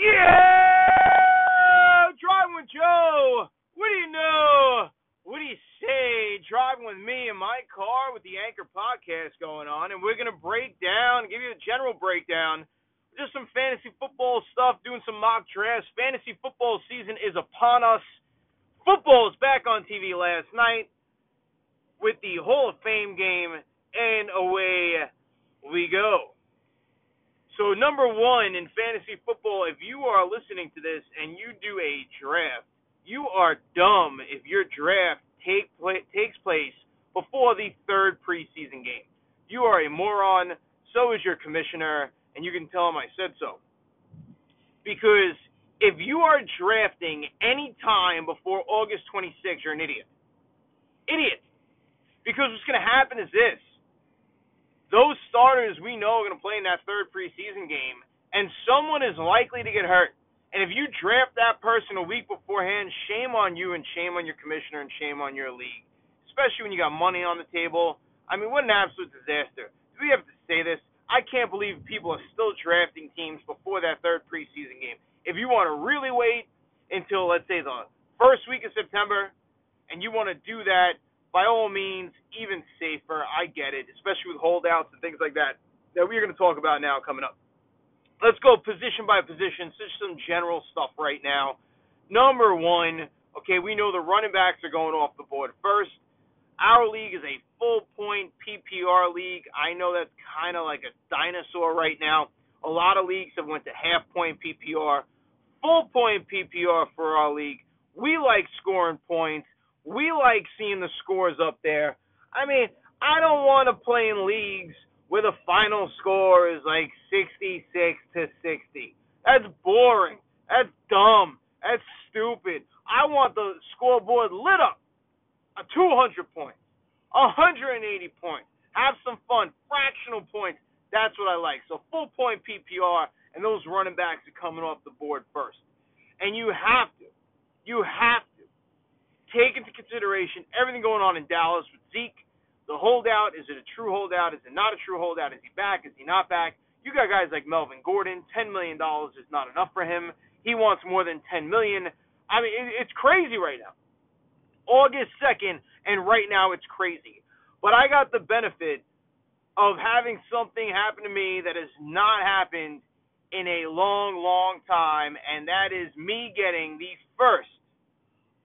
Yeah! Driving with Joe. What do you know? What do you say? Driving with me in my car with the Anchor podcast going on, and we're going to break down, give you a general breakdown, just some fantasy football stuff, doing some mock drafts. Fantasy football season is upon us. Football is back on TV last night with the Hall of Fame game, and away we go. So number one in fantasy football, if you are listening to this and you do a draft, you are dumb if your draft take play, takes place before the third preseason game. You are a moron. So is your commissioner, and you can tell him I said so. Because if you are drafting any time before August 26th, you're an idiot. Idiot. Because what's going to happen is this those starters we know are going to play in that third preseason game, and someone is likely to get hurt. And if you draft that person a week beforehand, shame on you and shame on your commissioner and shame on your league, especially when you got money on the table. I mean, what an absolute disaster. Do we have to say this? I can't believe people are still drafting teams before that third preseason game. If you want to really wait until, let's say, the first week of September, and you want to do that, by all means, even safer. I get it, especially with holdouts and things like that that we're going to talk about now coming up. Let's go position by position, just some general stuff right now. Number one, okay, we know the running backs are going off the board first. Our league is a full point PPR league. I know that's kind of like a dinosaur right now. A lot of leagues have went to half point PPR, full point PPR for our league. We like scoring points. We like seeing the scores up there. I mean, I don't want to play in leagues where the final score is like 66 to 60. That's boring. That's dumb. That's stupid. I want the scoreboard lit up. A 200 points, 180 points. Have some fun. Fractional points. That's what I like. So full point PPR, and those running backs are coming off the board first. And you have to, you have take into consideration everything going on in Dallas with Zeke. The holdout, is it a true holdout? Is it not a true holdout? Is he back? Is he not back? You got guys like Melvin Gordon. $10 million is not enough for him. He wants more than 10 million. I mean, it's crazy right now. August 2nd, and right now it's crazy. But I got the benefit of having something happen to me that has not happened in a long, long time, and that is me getting the first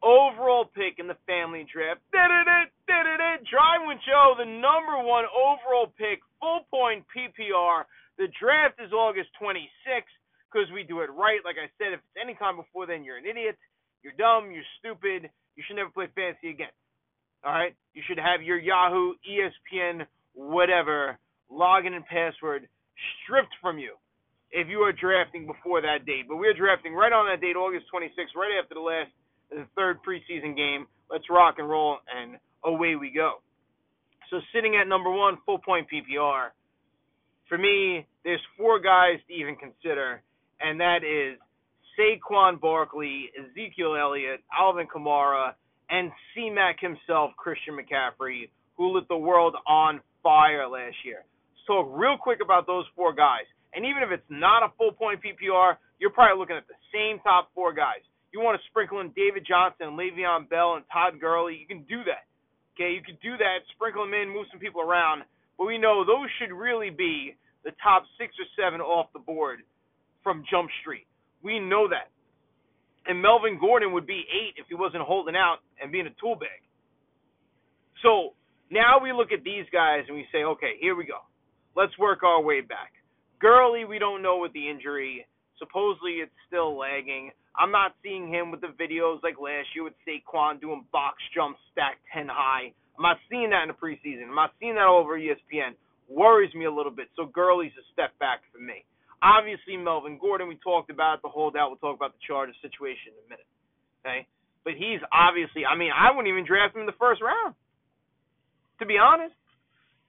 overall pick in the family draft. Driving with Joe, the number one overall pick, full point PPR. The draft is August 26th because we do it right. Like I said, if it's any time before then, you're an idiot, you're dumb, you're stupid, you should never play fantasy again. All right? You should have your Yahoo, ESPN, whatever, login and password stripped from you if you are drafting before that date. But we're drafting right on that date, August 26th, right after the last the third preseason game. Let's rock and roll, and away we go. So sitting at number one, full point PPR. For me, there's four guys to even consider, and that is Saquon Barkley, Ezekiel Elliott, Alvin Kamara, and C-Mac himself, Christian McCaffrey, who lit the world on fire last year. Let's talk real quick about those four guys. And even if it's not a full point PPR, you're probably looking at the same top four guys you want to sprinkle in David Johnson, Le'Veon Bell, and Todd Gurley, you can do that. Okay, you can do that, sprinkle them in, move some people around. But we know those should really be the top six or seven off the board from Jump Street. We know that. And Melvin Gordon would be eight if he wasn't holding out and being a tool bag. So now we look at these guys and we say, okay, here we go. Let's work our way back. Gurley, we don't know with the injury. Supposedly it's still lagging. I'm not seeing him with the videos like last year with Saquon doing box jumps stacked 10 high. I'm not seeing that in the preseason. I'm not seeing that over ESPN. Worries me a little bit. So Gurley's a step back for me. Obviously, Melvin Gordon, we talked about the holdout. We'll talk about the Chargers situation in a minute. Okay? But he's obviously, I mean, I wouldn't even draft him in the first round. To be honest,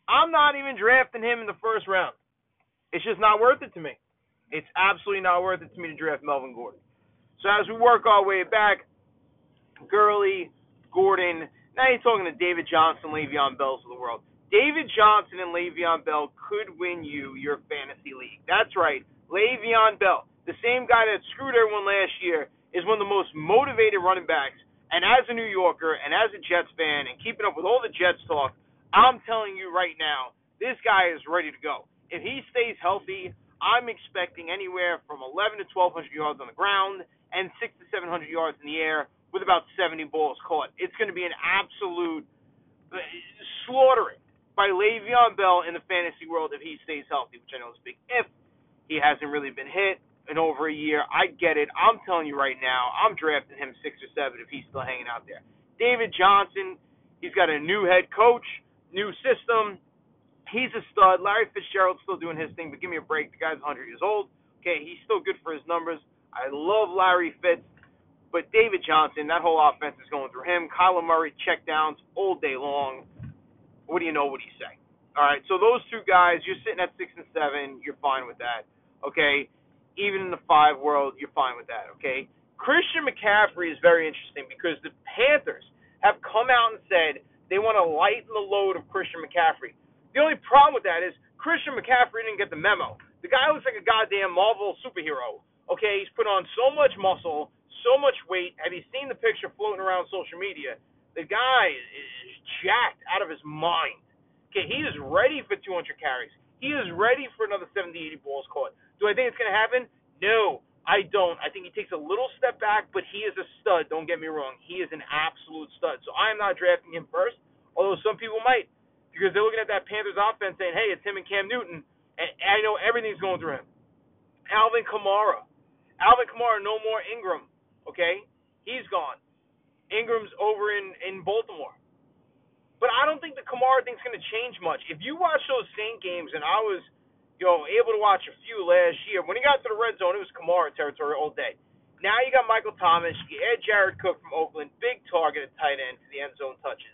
I'm not even drafting him in the first round. It's just not worth it to me. It's absolutely not worth it to me to draft Melvin Gordon. So as we work our way back, Gurley, Gordon, now you're talking to David Johnson, Le'Veon Bells of the world. David Johnson and Le'Veon Bell could win you your fantasy league. That's right, Le'Veon Bell. the same guy that screwed everyone last year, is one of the most motivated running backs. And as a New Yorker and as a Jets fan and keeping up with all the Jets talk, I'm telling you right now, this guy is ready to go. If he stays healthy, I'm expecting anywhere from 11 to 1200 yards on the ground and six to 700 yards in the air with about 70 balls caught. It's going to be an absolute uh, slaughtering by Le'Veon Bell in the fantasy world if he stays healthy, which I know is a big if. He hasn't really been hit in over a year. I get it. I'm telling you right now, I'm drafting him six or seven if he's still hanging out there. David Johnson, he's got a new head coach, new system. He's a stud. Larry Fitzgerald's still doing his thing, but give me a break. The guy's 100 years old. Okay, he's still good for his numbers. I love Larry Fitz, but David Johnson, that whole offense is going through him. Kyler Murray, check downs all day long. What do you know what he's saying? All right, so those two guys, you're sitting at six and seven. You're fine with that. Okay, even in the five world, you're fine with that. Okay, Christian McCaffrey is very interesting because the Panthers have come out and said they want to lighten the load of Christian McCaffrey. The only problem with that is Christian McCaffrey didn't get the memo. The guy looks like a goddamn Marvel superhero. Okay, he's put on so much muscle, so much weight. Have you seen the picture floating around social media? The guy is jacked out of his mind. Okay, he is ready for 200 carries. He is ready for another 70, 80 balls caught. Do I think it's going to happen? No, I don't. I think he takes a little step back, but he is a stud. Don't get me wrong. He is an absolute stud. So I am not drafting him first, although some people might because they're looking at that Panthers offense saying, hey, it's him and Cam Newton, and I know everything's going through him. Alvin Kamara. Alvin Kamara, no more Ingram, okay? He's gone. Ingram's over in, in Baltimore. But I don't think the Kamara thing's going to change much. If you watch those Saint games, and I was, you know, able to watch a few last year, when he got to the red zone, it was Kamara territory all day. Now you got Michael Thomas, you add Jared Cook from Oakland, big target at tight end for the end zone touches.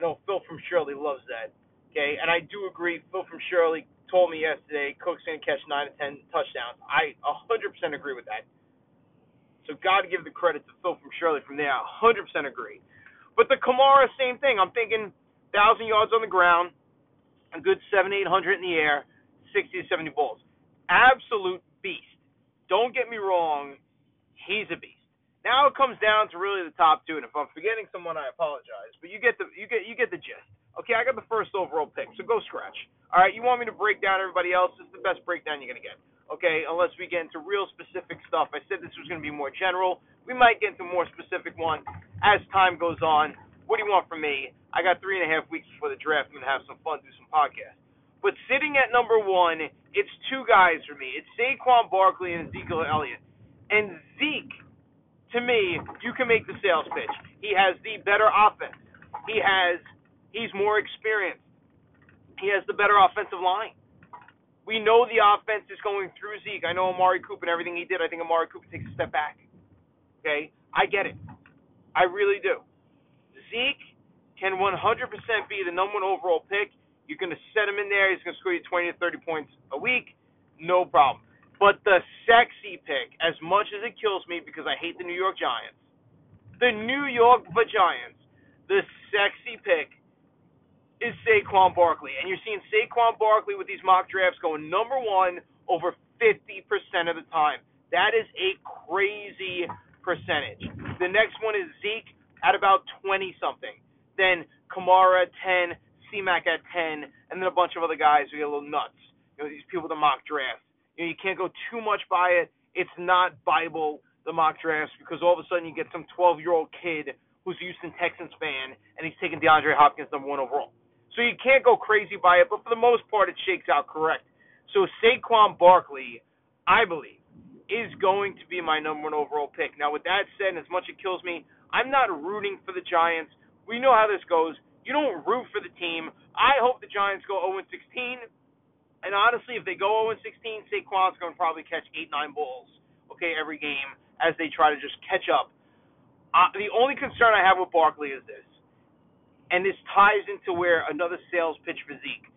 I know Phil from Shirley loves that. Okay, and I do agree. Phil from Shirley told me yesterday Cook's gonna catch nine to ten touchdowns. I 100% agree with that. So got to give the credit to Phil from Shirley from there. 100% agree. But the Kamara, same thing. I'm thinking thousand yards on the ground, a good seven, eight hundred in the air, 60 to 70 balls. Absolute beast. Don't get me wrong, he's a beast. Now it comes down to really the top two, and if I'm forgetting someone, I apologize. But you get the you get you get the gist. Okay, I got the first overall pick, so go scratch. All right, you want me to break down everybody else? This is the best breakdown you're gonna get. Okay, unless we get into real specific stuff. I said this was gonna be more general. We might get into more specific one as time goes on. What do you want from me? I got three and a half weeks before the draft. I'm gonna have some fun, do some podcasts. But sitting at number one, it's two guys for me. It's Saquon Barkley and Ezekiel Elliott. And Zeke to me, you can make the sales pitch. He has the better offense. He has he's more experienced. He has the better offensive line. We know the offense is going through Zeke. I know Amari Cooper and everything he did. I think Amari Cooper takes a step back. Okay? I get it. I really do. Zeke can 100% be the number one overall pick. You're going to set him in there. He's going to score you 20 to 30 points a week. No problem. But the sexy pick, as much as it kills me because I hate the New York Giants, the New York Giants, the sexy pick is Saquon Barkley. And you're seeing Saquon Barkley with these mock drafts going number one over 50% of the time. That is a crazy percentage. The next one is Zeke at about 20 something. Then Kamara at 10, C-Mac at 10, and then a bunch of other guys who get a little nuts. You know, these people with the mock drafts. You, know, you can't go too much by it. It's not Bible, the mock drafts, because all of a sudden you get some 12 year old kid who's a Houston Texans fan and he's taking DeAndre Hopkins number one overall. So you can't go crazy by it, but for the most part, it shakes out correct. So Saquon Barkley, I believe, is going to be my number one overall pick. Now, with that said, as much it kills me, I'm not rooting for the Giants. We know how this goes. You don't root for the team. I hope the Giants go 0 16. And honestly, if they go 0 16, Saquon's going to probably catch eight, nine balls, okay, every game as they try to just catch up. Uh, the only concern I have with Barkley is this, and this ties into where another sales pitch for Zeke.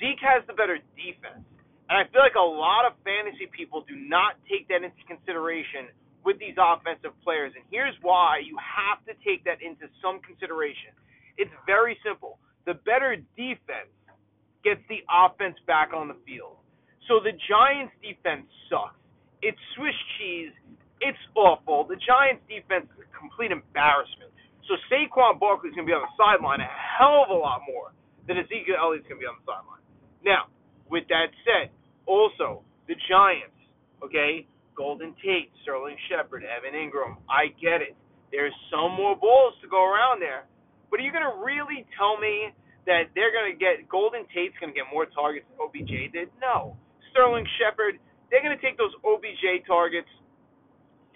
Zeke has the better defense, and I feel like a lot of fantasy people do not take that into consideration with these offensive players. And here's why you have to take that into some consideration. It's very simple. The better defense gets the offense back on the field. So the Giants defense sucks. It's Swiss cheese. It's awful. The Giants' defense is a complete embarrassment. So Saquon Barkley's going to be on the sideline a hell of a lot more than Ezekiel Elliott's going to be on the sideline. Now, with that said, also the Giants, okay, Golden Tate, Sterling Shepard, Evan Engram. I get it. There's some more balls to go around there, but are you going to really tell me that they're going to get Golden Tate's going to get more targets than OBJ did? No. Sterling Shepard, they're going to take those OBJ targets.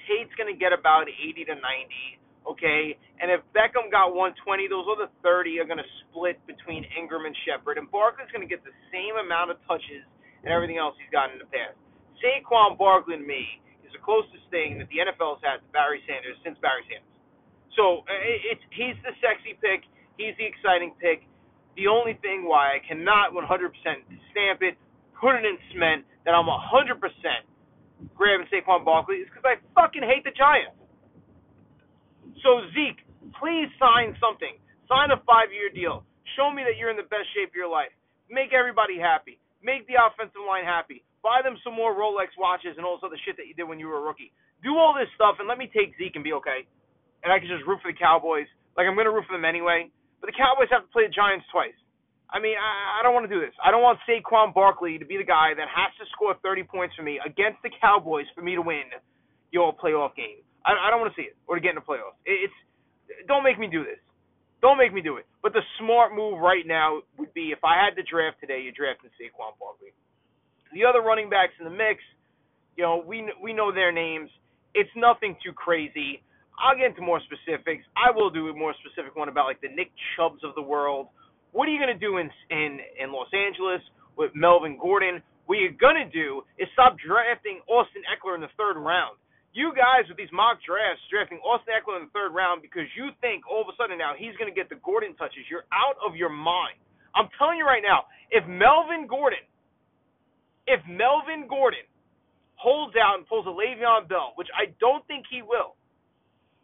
Tate's going to get about 80 to 90 okay? And if Beckham got 120, those other 30 are going to split between Engram and Shepard, and Barkley's going to get the same amount of touches and everything else he's gotten in the past. Saquon Barkley to me is the closest thing that the NFL has had to Barry Sanders since Barry Sanders. So it's he's the sexy pick, he's the exciting pick. The only thing why I cannot 100% stamp it, put it in cement that I'm 100% grabbing Saquon Barkley is because I fucking hate the Giants. So Zeke, please sign something. Sign a five-year deal. Show me that you're in the best shape of your life. Make everybody happy. Make the offensive line happy. Buy them some more Rolex watches and all this other shit that you did when you were a rookie. Do all this stuff and let me take Zeke and be okay. And I can just root for the Cowboys. Like I'm gonna root for them anyway. But the Cowboys have to play the Giants twice. I mean, I, I don't want to do this. I don't want Saquon Barkley to be the guy that has to score 30 points for me against the Cowboys for me to win your playoff game. I, I don't want to see it or to get in the playoffs. It, it's don't make me do this. Don't make me do it. But the smart move right now would be if I had to draft today, you draft Saquon Barkley. The other running backs in the mix, you know, we we know their names. It's nothing too crazy. I'll get into more specifics. I will do a more specific one about like the Nick Chubbs of the world. What are you gonna do in in in Los Angeles with Melvin Gordon? What you're gonna do is stop drafting Austin Ekeler in the third round you guys with these mock drafts drafting Austin Ekeler in the third round because you think all of a sudden now he's going to get the Gordon touches. You're out of your mind. I'm telling you right now, if Melvin Gordon, if Melvin Gordon holds out and pulls a Le'Veon Bell, which I don't think he will,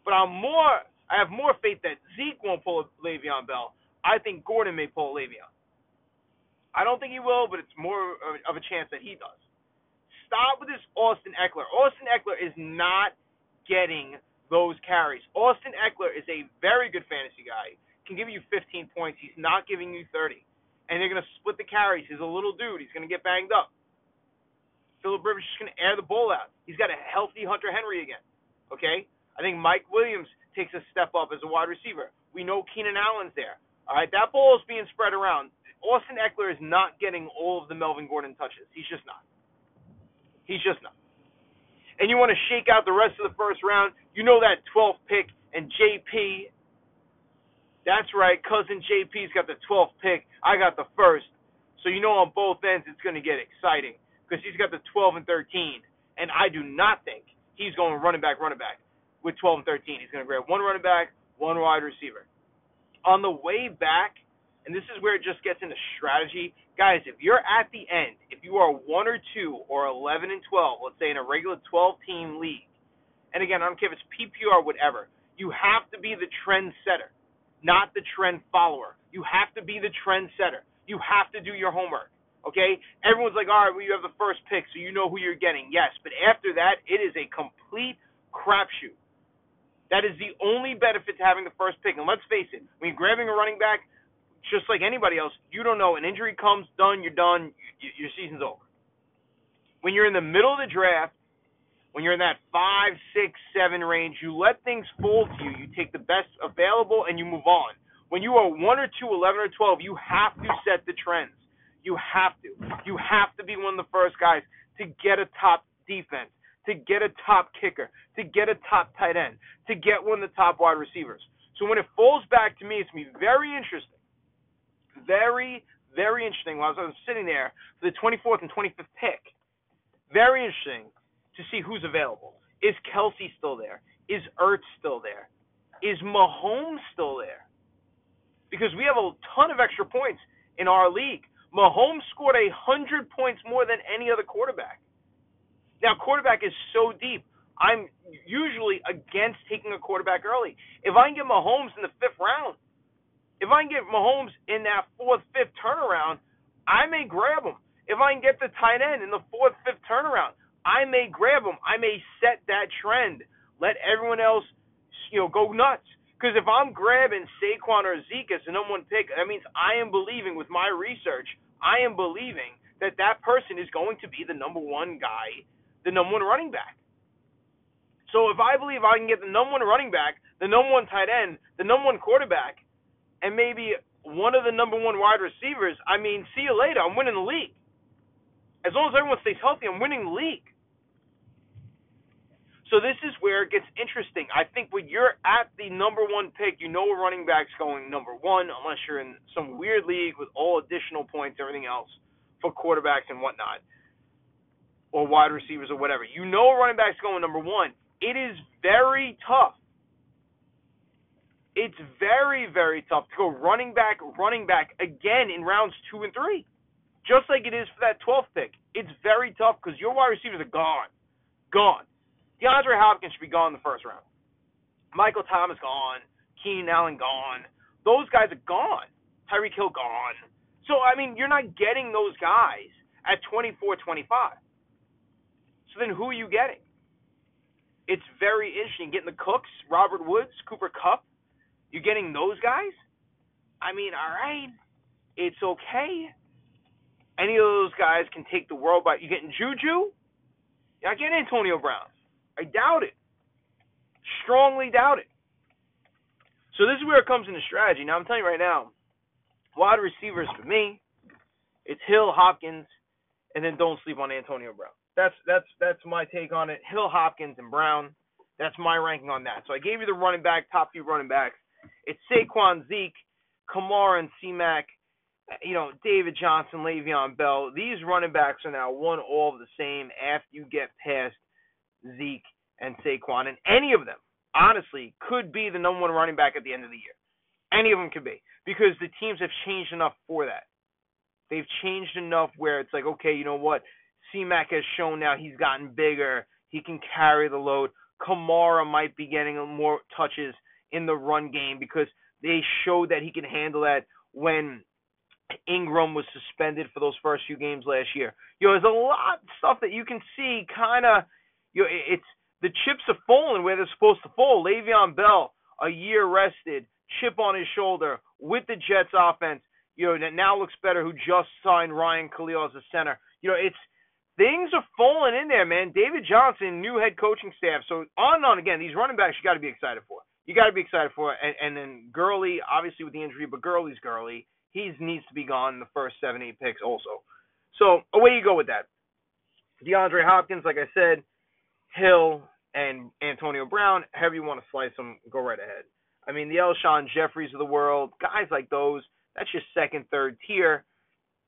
but I'm more, I have more faith that Zeke won't pull a Le'Veon Bell. I think Gordon may pull a Le'Veon. I don't think he will, but it's more of a chance that he does stop with this Austin Ekeler. Austin Ekeler is not getting those carries. Austin Ekeler is a very good fantasy guy. Can give you 15 points. He's not giving you 30. And they're going to split the carries. He's a little dude. He's going to get banged up. Philip Rivers is going to air the ball out. He's got a healthy Hunter Henry again. Okay? I think Mike Williams takes a step up as a wide receiver. We know Keenan Allen's there. All right, that ball is being spread around. Austin Ekeler is not getting all of the Melvin Gordon touches. He's just not. He's just not. And you want to shake out the rest of the first round. You know that 12th pick and JP. That's right, cousin JP's got the 12th pick. I got the first. So you know on both ends it's going to get exciting because he's got the 12 and 13. And I do not think he's going running back, running back with 12 and 13. He's going to grab one running back, one wide receiver. On the way back, and this is where it just gets into strategy. Guys, if you're at the end, if you are one or two or 11 and 12, let's say in a regular 12 team league, and again, I don't care if it's PPR, or whatever, you have to be the trend setter, not the trend follower. You have to be the trend setter. You have to do your homework. Okay? Everyone's like, all right, well, you have the first pick, so you know who you're getting. Yes, but after that, it is a complete crapshoot. That is the only benefit to having the first pick. And let's face it, when you're grabbing a running back, just like anybody else, you don't know. An injury comes, done, you're done, your season's over. When you're in the middle of the draft, when you're in that five, six, seven range, you let things fall to you. You take the best available and you move on. When you are one or two, eleven or twelve, you have to set the trends. You have to. You have to be one of the first guys to get a top defense, to get a top kicker, to get a top tight end, to get one of the top wide receivers. So when it falls back to me, it's going to be very interesting very, very interesting while I was sitting there for the 24th and 25th pick. Very interesting to see who's available. Is Kelce still there? Is Ertz still there? Is Mahomes still there? Because we have a ton of extra points in our league. Mahomes scored a hundred points more than any other quarterback. Now, quarterback is so deep. I'm usually against taking a quarterback early. If I can get Mahomes in the fifth round, if I can get Mahomes in that fourth, fifth turnaround, I may grab him. If I can get the tight end in the fourth, fifth turnaround, I may grab them. I may set that trend. Let everyone else, you know, go nuts. Because if I'm grabbing Saquon or Zeke as the number one pick, that means I am believing with my research, I am believing that that person is going to be the number one guy, the number one running back. So if I believe I can get the number one running back, the number one tight end, the number one quarterback, and maybe one of the number one wide receivers, I mean, see you later. I'm winning the league. As long as everyone stays healthy, I'm winning the league. So this is where it gets interesting. I think when you're at the number one pick, you know a running back's going number one, unless you're in some weird league with all additional points, everything else for quarterbacks and whatnot, or wide receivers or whatever. You know a running back's going number one. It is very tough. It's very, very tough to go running back, running back again in rounds two and three. Just like it is for that 12th pick. It's very tough because your wide receivers are gone. Gone. DeAndre Hopkins should be gone in the first round. Michael Thomas gone. Keenan Allen gone. Those guys are gone. Tyreek Hill gone. So, I mean, you're not getting those guys at 24 25. So then who are you getting? It's very interesting. Getting the Cooks, Robert Woods, Cooper Kupp. You're getting those guys? I mean, all right. It's okay. Any of those guys can take the world by. You getting Juju? You're not getting Antonio Brown. I doubt it. Strongly doubt it. So this is where it comes into strategy. Now I'm telling you right now, wide receivers for me, it's Hill, Hopkins, and then don't sleep on Antonio Brown. That's that's that's my take on it. Hill, Hopkins, and Brown. That's my ranking on that. So I gave you the running back, top few running backs. It's Saquon, Zeke, Kamara, and C-Mac. You know, David Johnson, Le'Veon Bell. These running backs are now one all of the same after you get past Zeke, and Saquon, and any of them, honestly, could be the number one running back at the end of the year. Any of them could be because the teams have changed enough for that. They've changed enough where it's like, okay, you know what? C-Mac has shown now he's gotten bigger. He can carry the load. Kamara might be getting more touches in the run game because they showed that he can handle that when Ingram was suspended for those first few games last year. You know, there's a lot of stuff that you can see kind of you know, it's the chips are falling where they're supposed to fall. Le'Veon Bell, a year rested, chip on his shoulder with the Jets offense. You know, that now looks better. Who just signed Ryan Kalil as a center. You know, it's things are falling in there, man. David Johnson, new head coaching staff. So on and on again. These running backs, you got to be excited for. You got to be excited for. And, and then Gurley, obviously with the injury, but Gurley's Gurley. He needs to be gone in the first seven, eight picks also. So away you go with that. DeAndre Hopkins, like I said, Hill and Antonio Brown, however you want to slice them, go right ahead. I mean, the Alshon Jeffries of the world, guys like those, that's your second, third tier.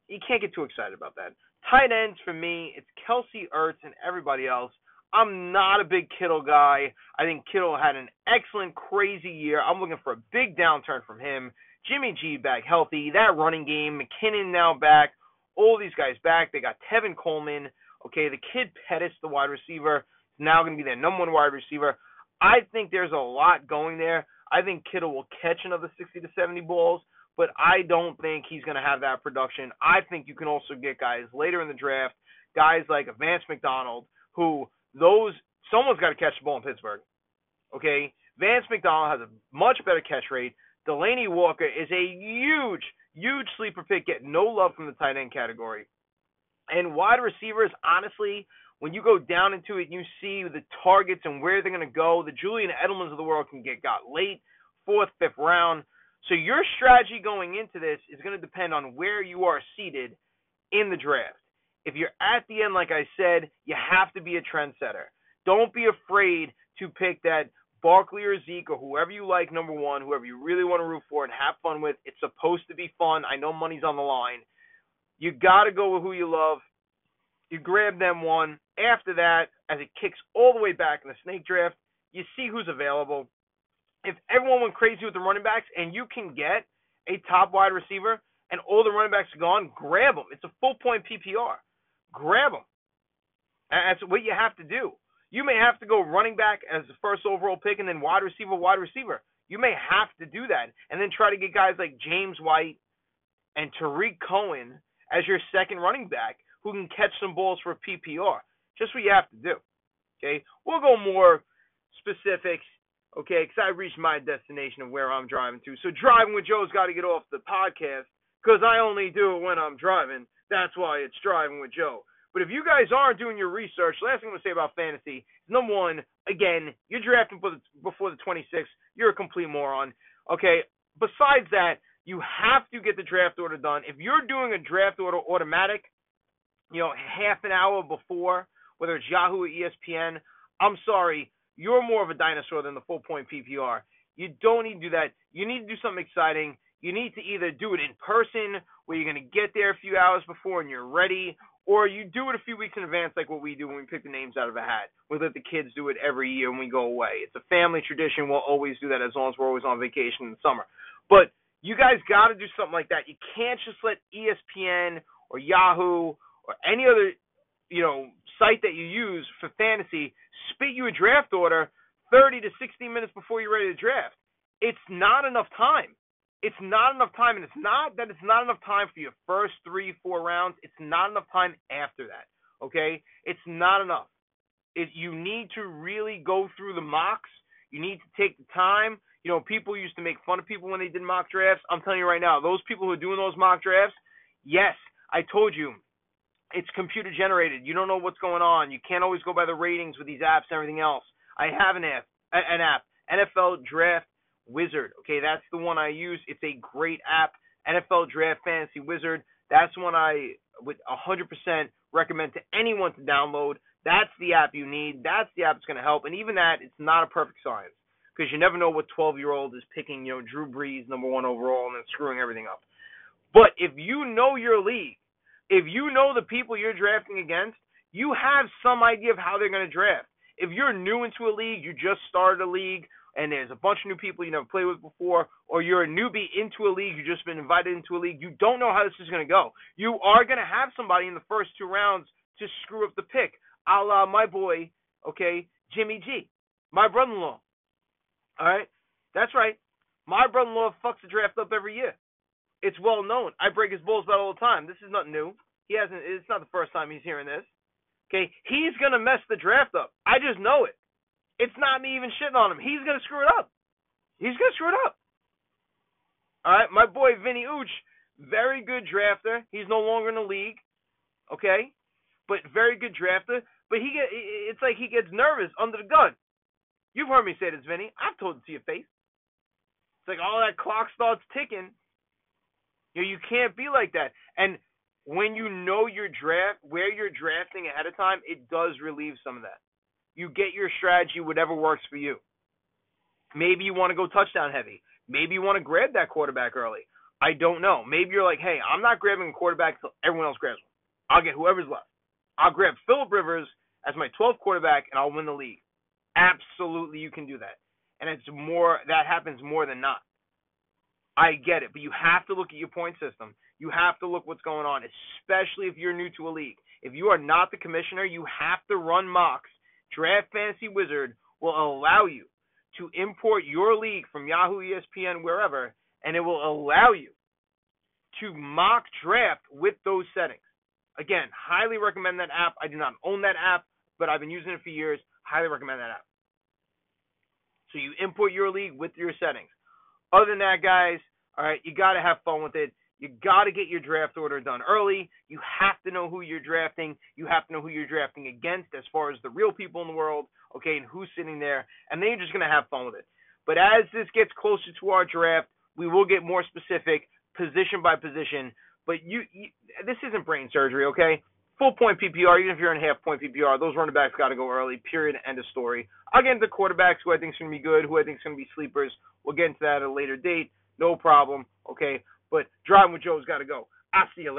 You can't get too excited about that. Tight ends for me, it's Kelce Ertz and everybody else. I'm not a big Kittle guy. I think Kittle had an excellent, crazy year. I'm looking for a big downturn from him. Jimmy G back healthy. That running game, McKinnon now back. All these guys back. They got Tevin Coleman. Okay, the kid Pettis, the wide receiver is now going to be their number one wide receiver. I think there's a lot going there. I think Kittle will catch another 60 to 70 balls, but I don't think he's going to have that production. I think you can also get guys later in the draft, guys like Vance McDonald, who those someone's got to catch the ball in Pittsburgh. Okay, Vance McDonald has a much better catch rate. Delanie Walker is a huge, huge sleeper pick, getting no love from the tight end category. And wide receivers, honestly, when you go down into it, you see the targets and where they're going to go. The Julian Edelmans of the world can get got late, fourth, fifth round. So your strategy going into this is going to depend on where you are seated in the draft. If you're at the end, like I said, you have to be a trendsetter. Don't be afraid to pick that Barkley or Zeke or whoever you like, number one, whoever you really want to root for and have fun with. It's supposed to be fun. I know money's on the line. You got to go with who you love. You grab them one. After that, as it kicks all the way back in the snake draft, you see who's available. If everyone went crazy with the running backs and you can get a top wide receiver and all the running backs are gone, grab them. It's a full point PPR. Grab them. That's what you have to do. You may have to go running back as the first overall pick and then wide receiver, wide receiver. You may have to do that and then try to get guys like James White and Tarik Cohen as your second running back who can catch some balls for PPR. Just what you have to do. Okay, we'll go more specifics. Okay, because I reached my destination of where I'm driving to. So driving with Joe's got to get off the podcast because I only do it when I'm driving. That's why it's driving with Joe. But if you guys aren't doing your research, last thing I'm gonna say about fantasy is number one, again, you're drafting before the, before the 26th. You're a complete moron. Okay. Besides that, you have to get the draft order done. If you're doing a draft order automatic, you know, half an hour before, whether it's Yahoo or ESPN, I'm sorry, you're more of a dinosaur than the full point PPR. You don't need to do that. You need to do something exciting. You need to either do it in person, where you're going to get there a few hours before and you're ready, or you do it a few weeks in advance, like what we do when we pick the names out of a hat. We let the kids do it every year when we go away. It's a family tradition. We'll always do that as long as we're always on vacation in the summer. But you guys got to do something like that. You can't just let ESPN or Yahoo or any other, you know, site that you use for fantasy spit you a draft order 30 to 60 minutes before you're ready to draft. It's not enough time. It's not enough time, and it's not that it's not enough time for your first three, four rounds. It's not enough time after that. Okay, it's not enough. It, you need to really go through the mocks. You need to take the time. You know, people used to make fun of people when they did mock drafts. I'm telling you right now, those people who are doing those mock drafts, yes, I told you, it's computer generated. You don't know what's going on. You can't always go by the ratings with these apps and everything else. I have an app, an app, NFL Draft Wizard. Okay, that's the one I use. It's a great app. NFL Draft Fantasy Wizard. That's one I would 100% recommend to anyone to download. That's the app you need. That's the app that's going to help. And even that, it's not a perfect science because you never know what 12 year old is picking, you know, Drew Brees number one overall and then screwing everything up. But if you know your league, if you know the people you're drafting against, you have some idea of how they're going to draft. If you're new into a league, you just started a league, and there's a bunch of new people you never played with before, or you're a newbie into a league, you've just been invited into a league, you don't know how this is going to go. You are going to have somebody in the first two rounds to screw up the pick, a la my boy, okay, Jimmy G, my brother in law. All right? That's right. My brother in law fucks the draft up every year. It's well known. I break his balls about all the time. This is nothing new. He hasn't, it's not the first time he's hearing this. Okay? He's going to mess the draft up. I just know it. It's not me even shitting on him. He's gonna screw it up. He's gonna screw it up. All right, my boy Vinny Ooch, very good drafter. He's no longer in the league, okay, but very good drafter. But he get it's like he gets nervous under the gun. You've heard me say this, Vinny. I've told it to your face. It's like all that clock starts ticking. You know, you can't be like that. And when you know your draft, where you're drafting ahead of time, it does relieve some of that you get your strategy, whatever works for you. Maybe you want to go touchdown heavy. Maybe you want to grab that quarterback early. I don't know. Maybe you're like, hey, I'm not grabbing a quarterback until everyone else grabs one. I'll get whoever's left. I'll grab Philip Rivers as my 12th quarterback, and I'll win the league. Absolutely, you can do that. And it's more that happens more than not. I get it, but you have to look at your point system. You have to look what's going on, especially if you're new to a league. If you are not the commissioner, you have to run mocks Draft Fantasy Wizard will allow you to import your league from Yahoo, ESPN, wherever, and it will allow you to mock draft with those settings. Again, highly recommend that app. I do not own that app, but I've been using it for years. Highly recommend that app. So you import your league with your settings. Other than that, guys, all right, you got to have fun with it. You got to get your draft order done early. You have to know who you're drafting. You have to know who you're drafting against as far as the real people in the world, okay, and who's sitting there. And then you're just going to have fun with it. But as this gets closer to our draft, we will get more specific position by position. But you, you this isn't brain surgery, okay? Full point PPR, even if you're in half point PPR, those running backs got to go early. Period. End of story. I'll get into quarterbacks who I think is going to be good, who I think is going to be sleepers. We'll get into that at a later date. No problem. Okay. But driving with Joe's got to go. I'll see you later.